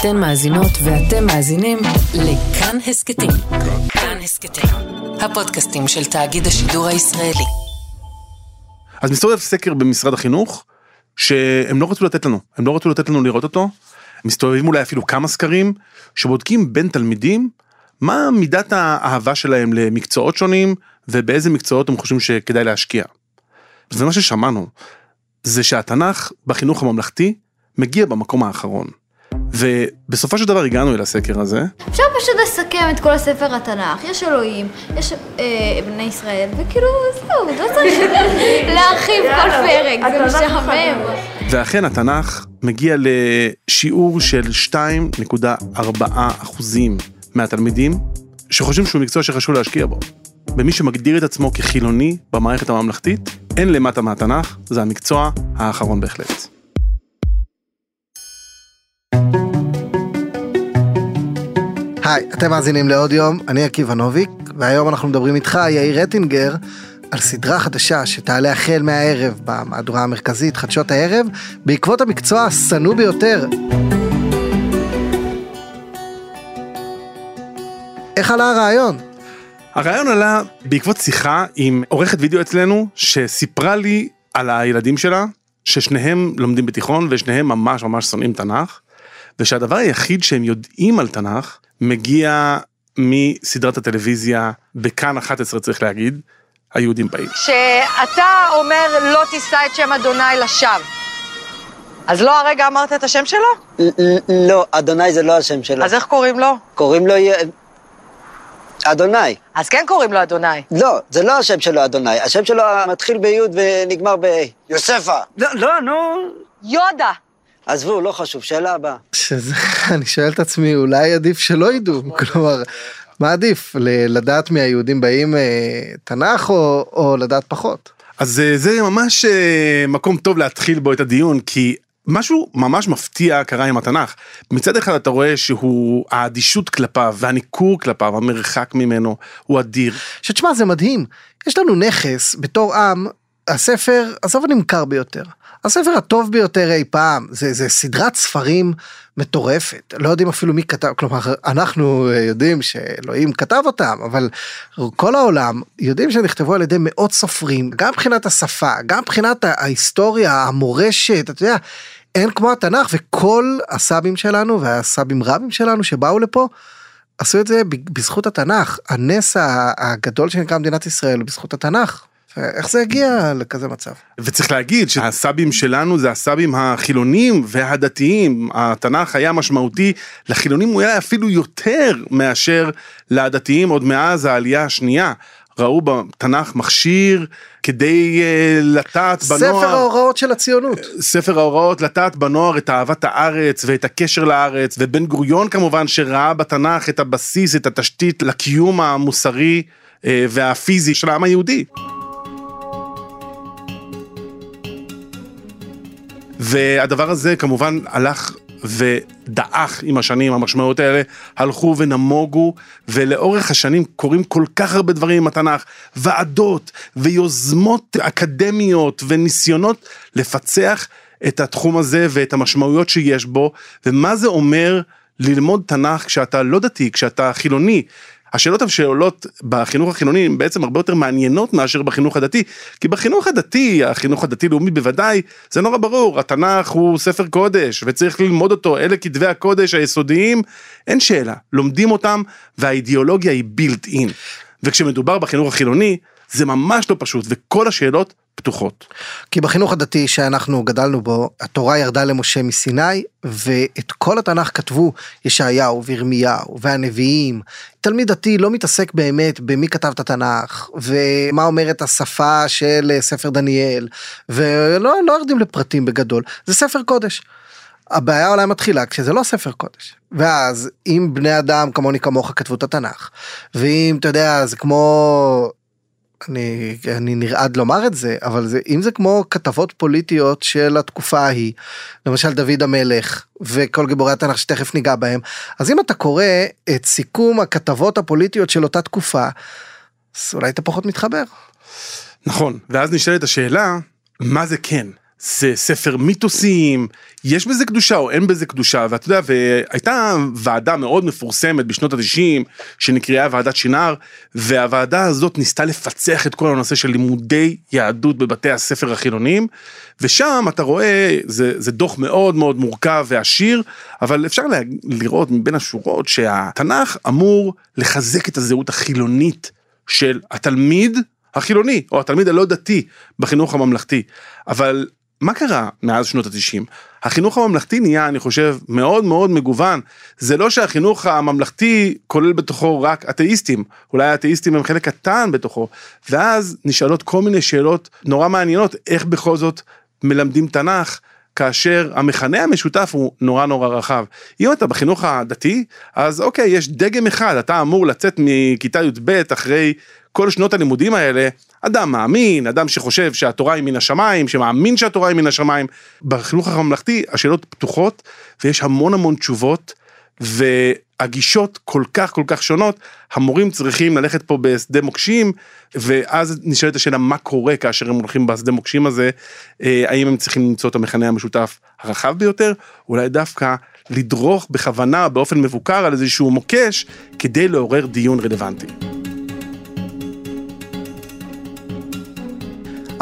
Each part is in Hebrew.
אתן מאזינות ואתם מאזינים לכאן הסכתים. כאן הסכתים, הפודקאסטים של תאגיד השידור הישראלי. אז מסתובב סקר במשרד החינוך שהם לא רצו לתת לנו, הם לא רצו לתת לנו לראות אותו. מסתובבים אולי אפילו כמה סקרים שבודקים בין תלמידים מה מידת האהבה שלהם למקצועות שונים ובאיזה מקצועות הם חושבים שכדאי להשקיע. ומה ששמענו זה שהתנ"ך בחינוך הממלכתי מגיע במקום האחרון. ובסופו של דבר הגענו אל הסקר הזה. אפשר פשוט לסכם את כל הספר התנ"ך, יש אלוהים, יש אה, בני ישראל, וכאילו זהו, לא צריך להרחיב כל פרק, זה משעמם. ואכן התנ"ך מגיע לשיעור של 2.4 אחוזים מהתלמידים שחושבים שהוא מקצוע שחשוב להשקיע בו. ומי שמגדיר את עצמו כחילוני במערכת הממלכתית, אין למטה מהתנ"ך, זה המקצוע האחרון בהחלט. היי, אתם מאזינים לעוד יום, אני עקיבא נוביק, והיום אנחנו מדברים איתך, יאיר רטינגר, על סדרה חדשה שתעלה החל מהערב במהדורה המרכזית, חדשות הערב, בעקבות המקצוע השנוא ביותר. איך עלה הרעיון? הרעיון עלה בעקבות שיחה עם עורכת וידאו אצלנו, שסיפרה לי על הילדים שלה, ששניהם לומדים בתיכון ושניהם ממש ממש שונאים תנ"ך, ושהדבר היחיד שהם יודעים על תנ"ך מגיע מסדרת הטלוויזיה בכאן 11 צריך להגיד, היהודים באים. שאתה אומר לא תישא את שם אדוני לשווא. אז לא הרגע אמרת את השם שלו? לא, אדוני זה לא השם שלו. אז איך קוראים לו? קוראים לו אדוני. אז כן קוראים לו אדוני. לא, זה לא השם שלו אדוני. השם שלו מתחיל בי' ונגמר ב... יוספה. לא, לא, נו. יודה. עזבו, לא חשוב, שאלה הבאה. שזה, אני שואל את עצמי, אולי עדיף שלא ידעו, כלומר, מה עדיף, לדעת מהיהודים באים אה, תנ"ך או, או לדעת פחות? אז אה, זה ממש אה, מקום טוב להתחיל בו את הדיון, כי משהו ממש מפתיע קרה עם התנ"ך. מצד אחד אתה רואה שהוא האדישות כלפיו והניכור כלפיו, המרחק ממנו, הוא אדיר. שתשמע, זה מדהים. יש לנו נכס בתור עם, הספר, עזוב הנמכר ביותר. הספר הטוב ביותר אי פעם, זה, זה סדרת ספרים מטורפת, לא יודעים אפילו מי כתב, כלומר אנחנו יודעים שאלוהים כתב אותם, אבל כל העולם יודעים שנכתבו על ידי מאות סופרים, גם מבחינת השפה, גם מבחינת ההיסטוריה, המורשת, אתה יודע, אין כמו התנ"ך וכל הסבים שלנו והסבים רבים שלנו שבאו לפה עשו את זה בזכות התנ"ך, הנס הגדול שנקרא מדינת ישראל בזכות התנ"ך. איך זה הגיע לכזה מצב? וצריך להגיד שהסבים שלנו זה הסבים החילונים והדתיים, התנ"ך היה משמעותי, לחילונים הוא היה אפילו יותר מאשר לדתיים עוד מאז העלייה השנייה. ראו בתנ"ך מכשיר כדי uh, לטעת בנוער. ספר ההוראות של הציונות. ספר ההוראות לטעת בנוער את אהבת הארץ ואת הקשר לארץ, ובן גוריון כמובן שראה בתנ"ך את הבסיס, את התשתית לקיום המוסרי uh, והפיזי של העם היהודי. והדבר הזה כמובן הלך ודעך עם השנים, המשמעויות האלה הלכו ונמוגו, ולאורך השנים קורים כל כך הרבה דברים עם התנ"ך, ועדות ויוזמות אקדמיות וניסיונות לפצח את התחום הזה ואת המשמעויות שיש בו, ומה זה אומר ללמוד תנ"ך כשאתה לא דתי, כשאתה חילוני, השאלות שעולות בחינוך החילוני הן בעצם הרבה יותר מעניינות מאשר בחינוך הדתי, כי בחינוך הדתי, החינוך הדתי-לאומי בוודאי, זה נורא ברור, התנ"ך הוא ספר קודש וצריך ללמוד אותו, אלה כתבי הקודש היסודיים, אין שאלה, לומדים אותם והאידיאולוגיה היא בילט אין. וכשמדובר בחינוך החילוני, זה ממש לא פשוט, וכל השאלות פתוחות. כי בחינוך הדתי שאנחנו גדלנו בו, התורה ירדה למשה מסיני, ואת כל התנ"ך כתבו ישעיהו וירמיהו והנביאים. תלמיד דתי לא מתעסק באמת במי כתב את התנ"ך, ומה אומרת השפה של ספר דניאל, ולא לא יורדים לפרטים בגדול, זה ספר קודש. הבעיה אולי מתחילה כשזה לא ספר קודש. ואז אם בני אדם כמוני כמוך כתבו את התנ"ך, ואם אתה יודע זה כמו אני, אני נרעד לומר את זה, אבל זה, אם זה כמו כתבות פוליטיות של התקופה ההיא, למשל דוד המלך וכל גיבורי התנ"ך שתכף ניגע בהם, אז אם אתה קורא את סיכום הכתבות הפוליטיות של אותה תקופה, אז אולי אתה פחות מתחבר. נכון, ואז נשאלת השאלה, מה זה כן? זה ספר מיתוסים, יש בזה קדושה או אין בזה קדושה, ואתה יודע, והייתה ועדה מאוד מפורסמת בשנות ה-90, שנקראה ועדת שינר, והוועדה הזאת ניסתה לפצח את כל הנושא של לימודי יהדות בבתי הספר החילוניים, ושם אתה רואה, זה, זה דוח מאוד מאוד מורכב ועשיר, אבל אפשר לה, לראות מבין השורות שהתנ"ך אמור לחזק את הזהות החילונית של התלמיד החילוני, או התלמיד הלא דתי בחינוך הממלכתי. אבל מה קרה מאז שנות התשעים? החינוך הממלכתי נהיה, אני חושב, מאוד מאוד מגוון. זה לא שהחינוך הממלכתי כולל בתוכו רק אתאיסטים, אולי האתאיסטים הם חלק קטן בתוכו, ואז נשאלות כל מיני שאלות נורא מעניינות, איך בכל זאת מלמדים תנ"ך, כאשר המכנה המשותף הוא נורא נורא רחב. אם אתה בחינוך הדתי, אז אוקיי, יש דגם אחד, אתה אמור לצאת מכיתה י"ב אחרי כל שנות הלימודים האלה, אדם מאמין, אדם שחושב שהתורה היא מן השמיים, שמאמין שהתורה היא מן השמיים. בחינוך הממלכתי השאלות פתוחות ויש המון המון תשובות והגישות כל כך כל כך שונות, המורים צריכים ללכת פה בשדה מוקשים ואז נשאלת השאלה מה קורה כאשר הם הולכים בשדה מוקשים הזה, אה, האם הם צריכים למצוא את המכנה המשותף הרחב ביותר, אולי דווקא לדרוך בכוונה באופן מבוקר על איזשהו מוקש כדי לעורר דיון רלוונטי.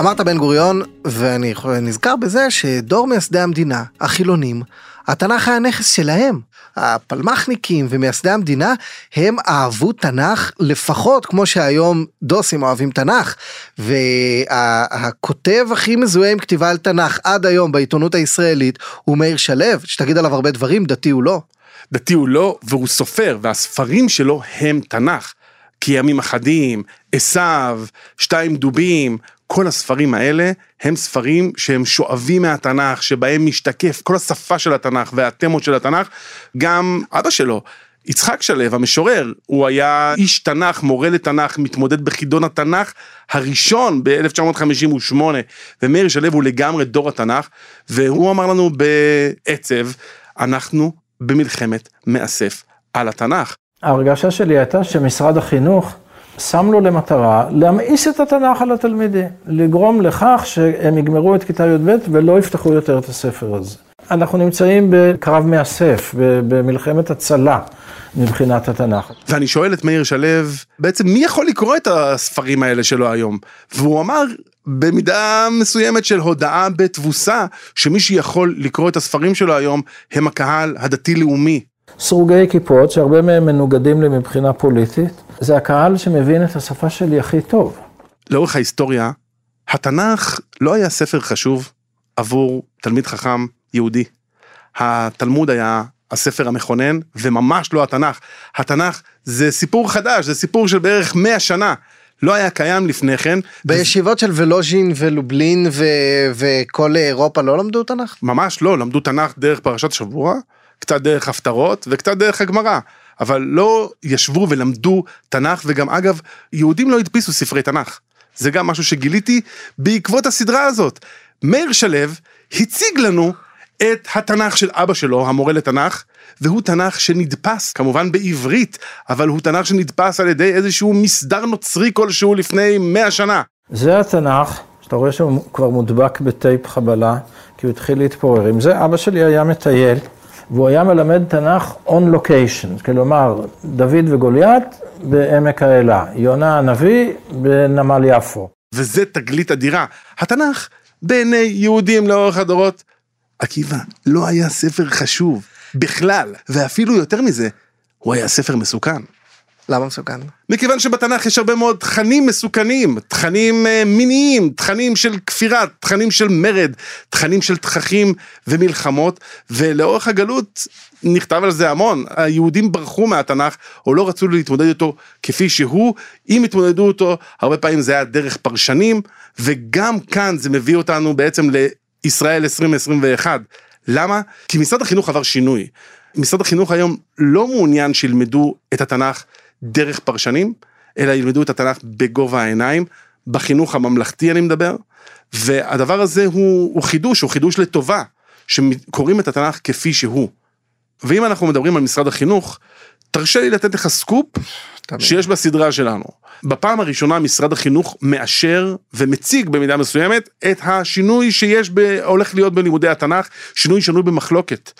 אמרת בן גוריון, ואני נזכר בזה שדור מייסדי המדינה, החילונים, התנ"ך היה נכס שלהם. הפלמ"חניקים ומייסדי המדינה, הם אהבו תנ"ך לפחות כמו שהיום דוסים אוהבים תנ"ך. והכותב הכי מזוהה עם כתיבה על תנ"ך עד היום בעיתונות הישראלית הוא מאיר שלו, שתגיד עליו הרבה דברים, דתי הוא לא. דתי הוא לא, והוא סופר, והספרים שלו הם תנ"ך. כי ימים אחדים, עשיו, שתיים דובים, כל הספרים האלה הם ספרים שהם שואבים מהתנ"ך, שבהם משתקף כל השפה של התנ"ך והתמות של התנ"ך. גם אבא שלו, יצחק שלו, המשורר, הוא היה איש תנ"ך, מורה לתנ"ך, מתמודד בחידון התנ"ך הראשון ב-1958, ומאיר שלו הוא לגמרי דור התנ"ך, והוא אמר לנו בעצב, אנחנו במלחמת מאסף על התנ"ך. ההרגשה שלי הייתה שמשרד החינוך שם לו למטרה להמאיס את התנ"ך על התלמידים, לגרום לכך שהם יגמרו את כיתה י"ב ולא יפתחו יותר את הספר הזה. אנחנו נמצאים בקרב מאסף, במלחמת הצלה מבחינת התנ"ך. ואני שואל את מאיר שלו, בעצם מי יכול לקרוא את הספרים האלה שלו היום? והוא אמר, במידה מסוימת של הודאה בתבוסה, שמי שיכול לקרוא את הספרים שלו היום, הם הקהל הדתי-לאומי. סרוגי כיפות, שהרבה מהם מנוגדים לי מבחינה פוליטית, זה הקהל שמבין את השפה שלי הכי טוב. לאורך ההיסטוריה, התנ"ך לא היה ספר חשוב עבור תלמיד חכם יהודי. התלמוד היה הספר המכונן, וממש לא התנ"ך. התנ"ך זה סיפור חדש, זה סיפור של בערך 100 שנה. לא היה קיים לפני כן. בישיבות של ולוז'ין ולובלין ו... וכל אירופה לא למדו תנ"ך? ממש לא, למדו תנ"ך דרך פרשת השבוע, קצת דרך הפטרות וקצת דרך הגמרא. אבל לא ישבו ולמדו תנ"ך, וגם אגב, יהודים לא הדפיסו ספרי תנ"ך. זה גם משהו שגיליתי בעקבות הסדרה הזאת. מאיר שלו הציג לנו את התנ"ך של אבא שלו, המורה לתנ"ך, והוא תנ"ך שנדפס, כמובן בעברית, אבל הוא תנ"ך שנדפס על ידי איזשהו מסדר נוצרי כלשהו לפני מאה שנה. זה התנ"ך, שאתה רואה שהוא כבר מודבק בטייפ חבלה, כי הוא התחיל להתפורר. עם זה אבא שלי היה מטייל. והוא היה מלמד תנ"ך on location, כלומר, דוד וגוליית בעמק האלה, יונה הנביא בנמל יפו. וזה תגלית אדירה. התנ"ך, בעיני יהודים לאורך הדורות, עקיבא, לא היה ספר חשוב בכלל, ואפילו יותר מזה, הוא היה ספר מסוכן. למה מסוכן? מכיוון שבתנ"ך יש הרבה מאוד תכנים מסוכנים, תכנים uh, מיניים, תכנים של כפירה, תכנים של מרד, תכנים של תככים ומלחמות, ולאורך הגלות נכתב על זה המון, היהודים ברחו מהתנ"ך, או לא רצו להתמודד איתו כפי שהוא, אם התמודדו אותו, הרבה פעמים זה היה דרך פרשנים, וגם כאן זה מביא אותנו בעצם לישראל 2021. למה? כי משרד החינוך עבר שינוי. משרד החינוך היום לא מעוניין שילמדו את התנ"ך דרך פרשנים, אלא ילמדו את התנ"ך בגובה העיניים, בחינוך הממלכתי אני מדבר, והדבר הזה הוא, הוא חידוש, הוא חידוש לטובה, שקוראים את התנ"ך כפי שהוא. ואם אנחנו מדברים על משרד החינוך, תרשה לי לתת לך סקופ, תמיד. שיש בסדרה שלנו. בפעם הראשונה משרד החינוך מאשר ומציג במידה מסוימת את השינוי שיש, ב, הולך להיות בלימודי התנ"ך, שינוי שנוי במחלוקת.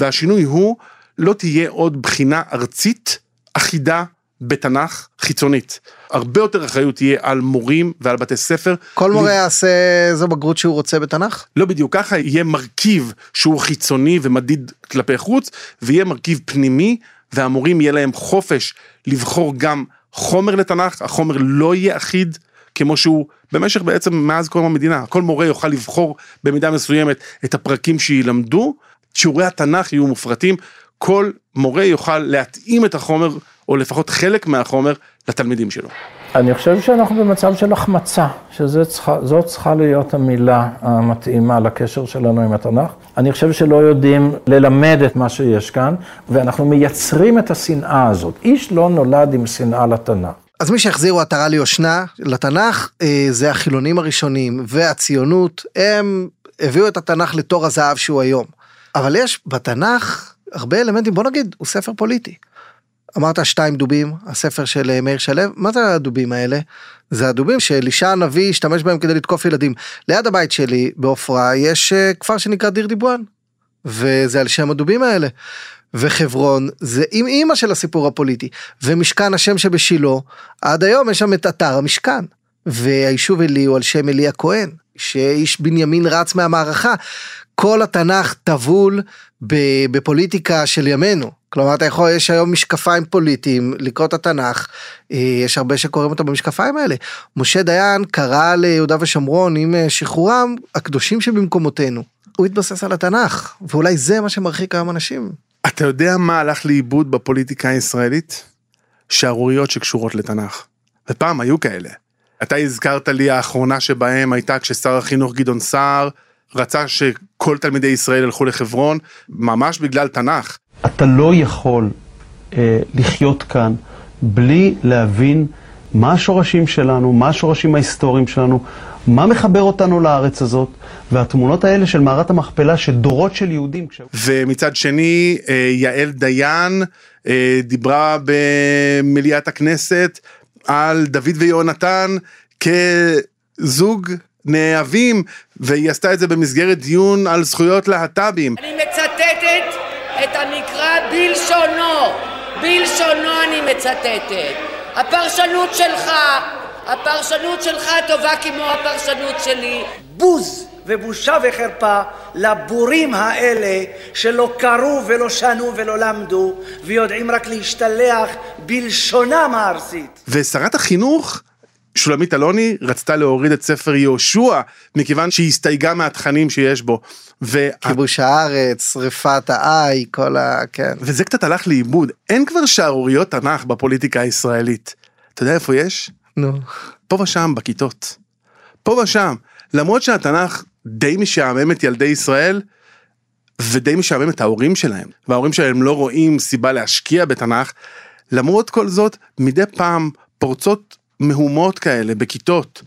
והשינוי הוא, לא תהיה עוד בחינה ארצית אחידה בתנ"ך חיצונית. הרבה יותר אחריות תהיה על מורים ועל בתי ספר. כל מורה יעשה איזו בגרות שהוא רוצה בתנ"ך? לא בדיוק ככה, יהיה מרכיב שהוא חיצוני ומדיד כלפי חוץ, ויהיה מרכיב פנימי, והמורים יהיה להם חופש לבחור גם חומר לתנ"ך, החומר לא יהיה אחיד כמו שהוא במשך בעצם מאז קום המדינה. כל מורה יוכל לבחור במידה מסוימת את הפרקים שילמדו, שיעורי התנ"ך יהיו מופרטים, כל מורה יוכל להתאים את החומר, או לפחות חלק מהחומר, לתלמידים שלו. אני חושב שאנחנו במצב של החמצה, שזאת צריכה להיות המילה המתאימה לקשר שלנו עם התנ"ך. אני חושב שלא יודעים ללמד את מה שיש כאן, ואנחנו מייצרים את השנאה הזאת. איש לא נולד עם שנאה לתנ"ך. אז מי שהחזירו עטרה ליושנה לתנ"ך, אה, זה החילונים הראשונים והציונות, הם הביאו את התנ"ך לתור הזהב שהוא היום. אבל יש בתנ"ך הרבה אלמנטים, בוא נגיד, הוא ספר פוליטי. אמרת שתיים דובים, הספר של אה, מאיר שלו, מה זה הדובים האלה? זה הדובים שאלישע הנביא השתמש בהם כדי לתקוף ילדים. ליד הבית שלי בעופרה יש אה, כפר שנקרא דיר דיבואן, וזה על שם הדובים האלה. וחברון זה עם אימא של הסיפור הפוליטי, ומשכן השם שבשילה, עד היום יש שם את אתר המשכן. והיישוב עלי הוא על שם עלי הכהן, שאיש בנימין רץ מהמערכה. כל התנ"ך טבול בפוליטיקה של ימינו. כלומר, אתה יכול, יש היום משקפיים פוליטיים, לקרוא את התנ"ך, אה, יש הרבה שקוראים אותו במשקפיים האלה. משה דיין קרא ליהודה ושומרון עם אה, שחרורם, הקדושים שבמקומותינו. הוא התבסס על התנ"ך, ואולי זה מה שמרחיק היום אנשים. אתה יודע מה הלך לאיבוד בפוליטיקה הישראלית? שערוריות שקשורות לתנ"ך. ופעם היו כאלה. אתה הזכרת לי האחרונה שבהם הייתה כששר החינוך גדעון סער רצה שכל תלמידי ישראל ילכו לחברון, ממש בגלל תנ"ך. אתה לא יכול אה, לחיות כאן בלי להבין מה השורשים שלנו, מה השורשים ההיסטוריים שלנו, מה מחבר אותנו לארץ הזאת, והתמונות האלה של מערת המכפלה שדורות של יהודים... ומצד שני, אה, יעל דיין אה, דיברה במליאת הכנסת על דוד ויונתן כזוג נאהבים, והיא עשתה את זה במסגרת דיון על זכויות להט"בים. אני המקרא בלשונו, בלשונו אני מצטטת. הפרשנות שלך, הפרשנות שלך טובה כמו הפרשנות שלי. בוז ובושה וחרפה לבורים האלה שלא קראו ולא שנו ולא למדו ויודעים רק להשתלח בלשונם הארסית. ושרת החינוך שולמית אלוני רצתה להוריד את ספר יהושע מכיוון שהיא הסתייגה מהתכנים שיש בו. ו... כיבוש הארץ, שריפת האי, כל ה... כן. וזה קצת הלך לאיבוד, אין כבר שערוריות תנ"ך בפוליטיקה הישראלית. אתה יודע איפה יש? נו. פה ושם בכיתות. פה ושם. למרות שהתנ"ך די משעמם את ילדי ישראל, ודי משעמם את ההורים שלהם, וההורים שלהם לא רואים סיבה להשקיע בתנ"ך, למרות כל זאת, מדי פעם פורצות מהומות כאלה בכיתות.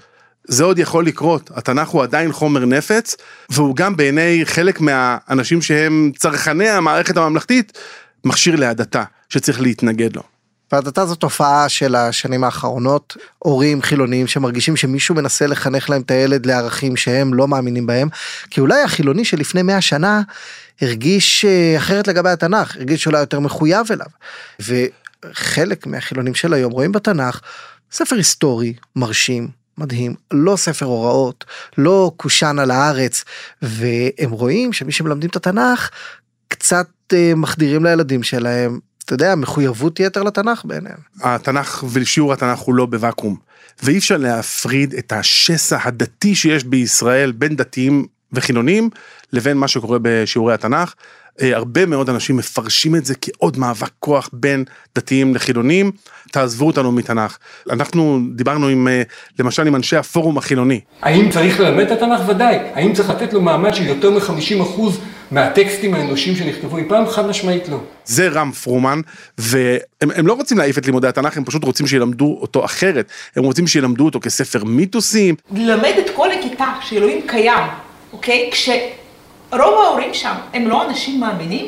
זה עוד יכול לקרות, התנ"ך הוא עדיין חומר נפץ, והוא גם בעיני חלק מהאנשים שהם צרכני המערכת הממלכתית, מכשיר להדתה, שצריך להתנגד לו. והדתה זו תופעה של השנים האחרונות, הורים חילונים שמרגישים שמישהו מנסה לחנך להם את הילד לערכים שהם לא מאמינים בהם, כי אולי החילוני שלפני מאה שנה הרגיש אה, אחרת לגבי התנ"ך, הרגיש שאולי יותר מחויב אליו. וחלק מהחילונים של היום רואים בתנ"ך ספר היסטורי, מרשים, מדהים, לא ספר הוראות, לא קושאן על הארץ, והם רואים שמי שמלמדים את התנ"ך, קצת אה, מחדירים לילדים שלהם, אתה יודע, מחויבות יתר לתנ"ך בעיניהם. התנ"ך ושיעור התנ"ך הוא לא בוואקום, ואי אפשר להפריד את השסע הדתי שיש בישראל בין דתיים וחילונים לבין מה שקורה בשיעורי התנ"ך. אה, הרבה מאוד אנשים מפרשים את זה כעוד מאבק כוח בין דתיים לחילונים, תעזבו אותנו מתנ"ך. אנחנו דיברנו עם, אה, למשל עם אנשי הפורום החילוני. האם צריך ללמד את התנ"ך? ודאי. האם צריך לתת לו מעמד של יותר מ-50% מהטקסטים האנושיים שנכתבו אי פעם? חד משמעית לא. זה רם פרומן, והם לא רוצים להעיף את לימודי התנ"ך, הם פשוט רוצים שילמדו אותו אחרת. הם רוצים שילמדו אותו כספר מיתוסים. ללמד את כל הכיתה שאלוהים קיים, אוקיי? כש... רוב ההורים שם הם לא אנשים מאמינים,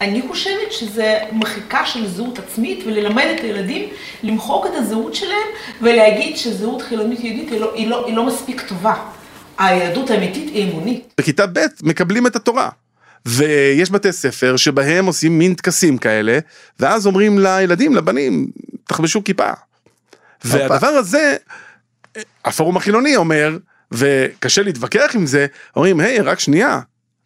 אני חושבת שזה מחיקה של זהות עצמית וללמד את הילדים למחוק את הזהות שלהם ולהגיד שזהות חילונית יהודית היא לא, היא לא, היא לא מספיק טובה. היהדות האמיתית היא אמונית. בכיתה ב' מקבלים את התורה. ויש בתי ספר שבהם עושים מין טקסים כאלה, ואז אומרים לילדים, לבנים, תחבשו כיפה. והדבר הזה, הפורום החילוני אומר, וקשה להתווכח עם זה, אומרים, היי, רק שנייה,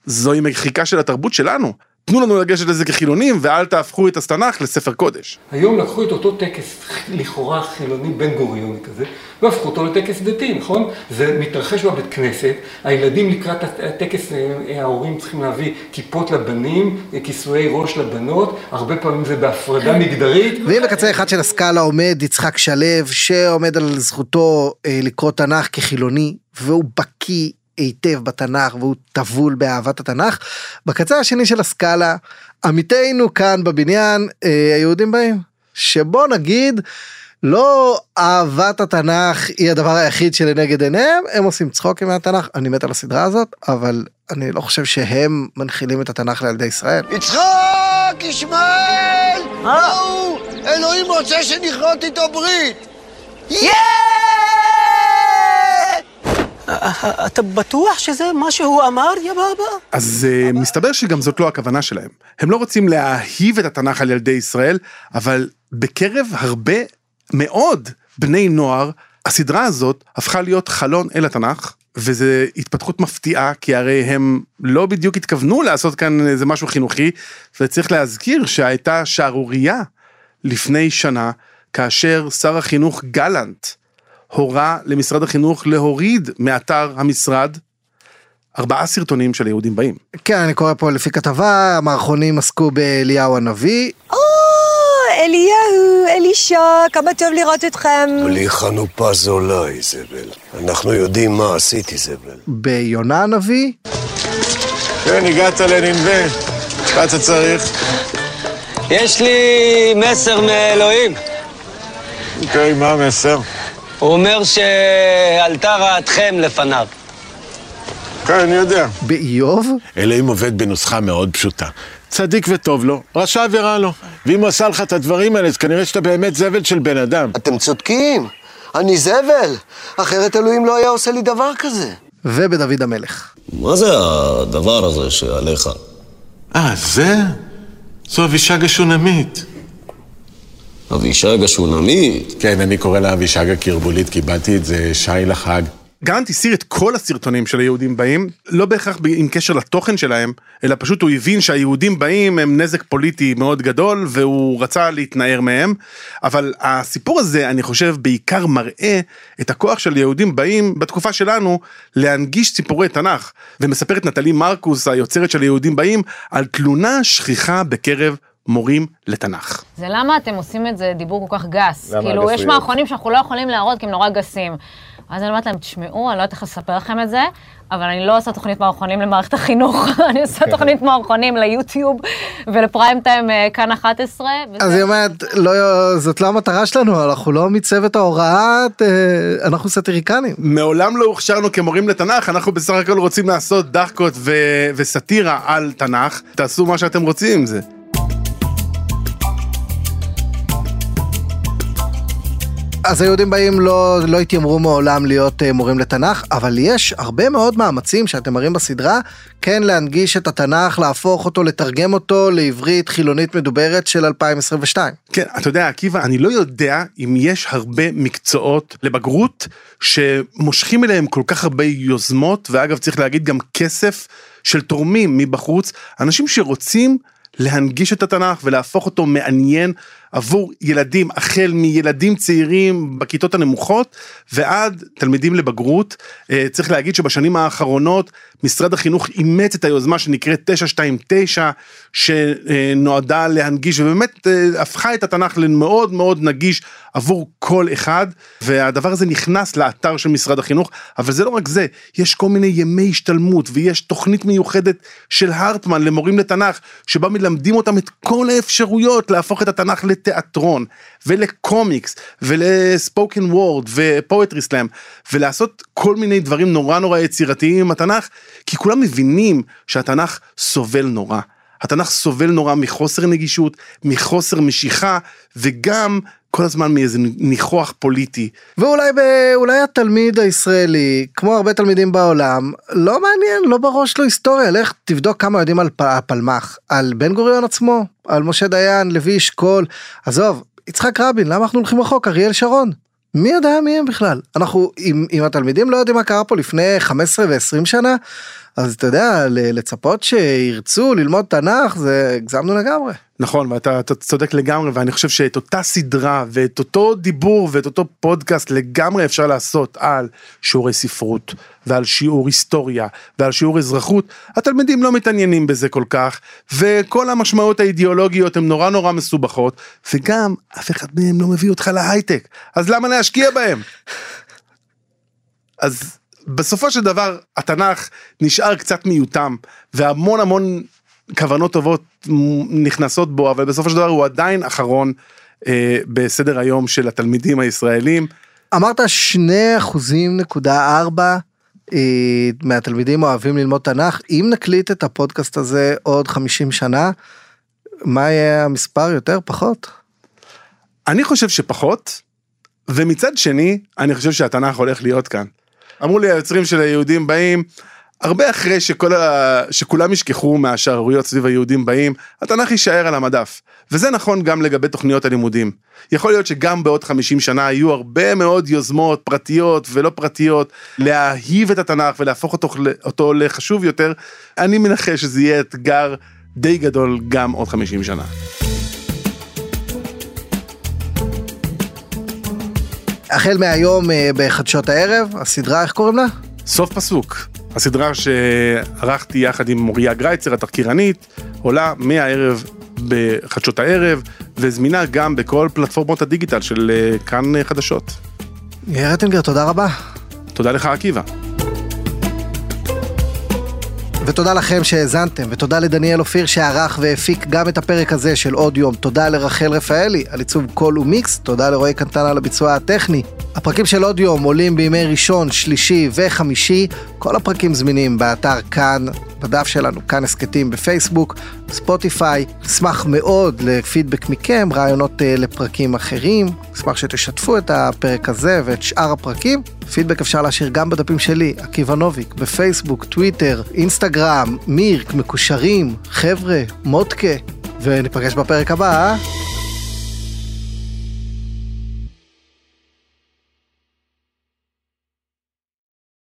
זוהי מחיקה של התרבות שלנו. תנו לנו לגשת לזה כחילונים, ואל תהפכו את התנ"ך לספר קודש. היום לקחו את אותו טקס לכאורה חילוני בן גוריוני כזה, והפכו אותו לטקס דתי, נכון? זה מתרחש בבית כנסת, הילדים לקראת הטקס, אה, ההורים צריכים להביא כיפות לבנים, כיסויי ראש לבנות, הרבה פעמים זה בהפרדה מגדרית. ואם בקצה אחד של הסקאלה עומד יצחק שלו, שעומד על זכותו אה, לקרוא תנ"ך כחילוני, והוא בקיא היטב בתנ"ך והוא טבול באהבת התנ"ך. בקצה השני של הסקאלה, עמיתינו כאן בבניין, אה, היהודים באים. שבוא נגיד, לא אהבת התנ"ך היא הדבר היחיד שלנגד עיניהם, הם עושים צחוקים מהתנ"ך, אני מת על הסדרה הזאת, אבל אני לא חושב שהם מנחילים את התנ"ך לילדי ישראל. יצחק, ישמעאל! בואו! אלוהים רוצה שנכרות איתו ברית! אתה בטוח שזה מה שהוא אמר, יא בבא? אז uh, מסתבר שגם זאת לא הכוונה שלהם. הם לא רוצים להאהיב את התנ"ך על ילדי ישראל, אבל בקרב הרבה מאוד בני נוער, הסדרה הזאת הפכה להיות חלון אל התנ"ך, וזו התפתחות מפתיעה, כי הרי הם לא בדיוק התכוונו לעשות כאן איזה משהו חינוכי, וצריך להזכיר שהייתה שערורייה לפני שנה, כאשר שר החינוך גלנט הורה למשרד החינוך להוריד מאתר המשרד ארבעה סרטונים של יהודים באים. כן, אני קורא פה לפי כתבה, המערכונים עסקו באליהו הנביא. או, אליהו, אלישע, כמה טוב לראות אתכם. בלי חנופה זולה, איזבל. אנחנו יודעים מה עשית, איזבל. ביונה הנביא. כן, הגעת לננבה. מה אתה צריך? יש לי מסר מאלוהים. אוקיי, מה המסר? הוא אומר שעלתה רעתכם לפניו. כן, אני יודע. באיוב? אלוהים עובד בנוסחה מאוד פשוטה. צדיק וטוב לו, רשע ורע לו. ואם הוא עשה לך את הדברים האלה, אז כנראה שאתה באמת זבל של בן אדם. אתם צודקים, אני זבל. אחרת אלוהים לא היה עושה לי דבר כזה. ובדוד המלך. מה זה הדבר הזה שעליך? אה, זה? זו אבישג השונמית. אבישג השונמית? כן, אני קורא לה אבישג הקרבולית, קיבלתי את זה שי לחג. גרנט הסיר את כל הסרטונים של היהודים באים, לא בהכרח עם קשר לתוכן שלהם, אלא פשוט הוא הבין שהיהודים באים הם נזק פוליטי מאוד גדול, והוא רצה להתנער מהם. אבל הסיפור הזה, אני חושב, בעיקר מראה את הכוח של יהודים באים בתקופה שלנו להנגיש סיפורי תנ"ך. ומספרת נטלי מרקוס, היוצרת של יהודים באים, על תלונה שכיחה בקרב מורים לתנ"ך. זה למה אתם עושים את זה דיבור כל כך גס. למה כאילו, יש גסויות? מערכונים שאנחנו לא יכולים להראות כי הם נורא גסים. אז אני אומרת להם, תשמעו, אני לא יודעת איך לספר לכם את זה, אבל אני לא עושה תוכנית מערכונים למערכת החינוך, אני עושה תוכנית מערכונים ליוטיוב ולפריים טיים אה, כאן 11. אז היא אומרת, לא, זאת לא המטרה שלנו, אנחנו לא מצוות ההוראה, אה, אנחנו סטיריקנים. מעולם לא הוכשרנו כמורים לתנ"ך, אנחנו בסך הכל רוצים לעשות דחקות ו- וסאטירה על תנ"ך, תעשו מה שאתם רוצים עם זה. אז היהודים באים לא, לא התיימרו מעולם להיות uh, מורים לתנ"ך, אבל יש הרבה מאוד מאמצים שאתם מראים בסדרה, כן להנגיש את התנ"ך, להפוך אותו, לתרגם אותו לעברית חילונית מדוברת של 2022. כן, אתה יודע, עקיבא, אני לא יודע אם יש הרבה מקצועות לבגרות שמושכים אליהם כל כך הרבה יוזמות, ואגב צריך להגיד גם כסף של תורמים מבחוץ, אנשים שרוצים להנגיש את התנ"ך ולהפוך אותו מעניין עבור ילדים, החל מילדים צעירים בכיתות הנמוכות ועד תלמידים לבגרות. אה, צריך להגיד שבשנים האחרונות משרד החינוך אימץ את היוזמה שנקראת 929, שנועדה להנגיש ובאמת אה, הפכה את התנ"ך למאוד מאוד נגיש עבור כל אחד, והדבר הזה נכנס לאתר של משרד החינוך, אבל זה לא רק זה, יש כל מיני ימי השתלמות ויש תוכנית מיוחדת של הרטמן למורים לתנ"ך, שבה מלמדים אותם את כל האפשרויות להפוך את התנ"ך לתיאטרון ולקומיקס ולספוקן וורד ופואטרי סלאם ולעשות כל מיני דברים נורא נורא יצירתיים עם התנ"ך כי כולם מבינים שהתנ"ך סובל נורא. התנ"ך סובל נורא מחוסר נגישות, מחוסר משיכה, וגם כל הזמן מאיזה ניחוח פוליטי. ואולי ב... אולי התלמיד הישראלי, כמו הרבה תלמידים בעולם, לא מעניין, לא בראש לו היסטוריה, לך תבדוק כמה יודעים על. הפלמ"ח, על בן גוריון עצמו, על משה דיין, לוי אשכול, עזוב, יצחק רבין, למה אנחנו הולכים רחוק? אריאל שרון. מי יודע מי הם בכלל? אנחנו, אם, אם התלמידים לא יודעים מה קרה פה לפני 15 ו-20 שנה, אז אתה יודע, לצפות שירצו ללמוד תנ"ך, זה הגזמנו לגמרי. נכון, ואתה אתה צודק לגמרי, ואני חושב שאת אותה סדרה ואת אותו דיבור ואת אותו פודקאסט לגמרי אפשר לעשות על שיעורי ספרות ועל שיעור היסטוריה ועל שיעור אזרחות, התלמידים לא מתעניינים בזה כל כך, וכל המשמעויות האידיאולוגיות הן נורא נורא מסובכות, וגם אף אחד מהם לא מביא אותך להייטק, אז למה להשקיע בהם? אז בסופו של דבר התנ"ך נשאר קצת מיותם והמון המון כוונות טובות נכנסות בו אבל בסופו של דבר הוא עדיין אחרון אה, בסדר היום של התלמידים הישראלים. אמרת שני אחוזים נקודה ארבע אה, מהתלמידים אוהבים ללמוד תנ"ך אם נקליט את הפודקאסט הזה עוד 50 שנה מה יהיה המספר יותר פחות? אני חושב שפחות ומצד שני אני חושב שהתנ"ך הולך להיות כאן. אמרו לי היוצרים של היהודים באים, הרבה אחרי שכל ה... שכולם ישכחו מהשערוריות סביב היהודים באים, התנ"ך יישאר על המדף. וזה נכון גם לגבי תוכניות הלימודים. יכול להיות שגם בעוד 50 שנה יהיו הרבה מאוד יוזמות פרטיות ולא פרטיות להאהיב את התנ"ך ולהפוך אותו, אותו לחשוב יותר. אני מנחש שזה יהיה אתגר די גדול גם עוד 50 שנה. החל מהיום אה, בחדשות הערב, הסדרה, איך קוראים לה? סוף פסוק. הסדרה שערכתי יחד עם מוריה גרייצר, התחקירנית, עולה מהערב בחדשות הערב, וזמינה גם בכל פלטפורמות הדיגיטל של אה, כאן אה, חדשות. יאיר רטינגר, תודה רבה. תודה לך, עקיבא. ותודה לכם שהאזנתם, ותודה לדניאל אופיר שערך והפיק גם את הפרק הזה של עוד יום. תודה לרחל רפאלי על עיצוב קול ומיקס, תודה לרועי קנטן על הביצוע הטכני. הפרקים של עוד יום עולים בימי ראשון, שלישי וחמישי. כל הפרקים זמינים באתר כאן, בדף שלנו, כאן הסכתים בפייסבוק, ספוטיפיי. אשמח מאוד לפידבק מכם, רעיונות uh, לפרקים אחרים. אשמח שתשתפו את הפרק הזה ואת שאר הפרקים. פידבק אפשר להשאיר גם בדפים שלי, עקיבא נוביק, בפייסבוק, טוויטר, אינסטגרם, מירק, מקושרים, חבר'ה, מודקה. וניפגש בפרק הבא, אה?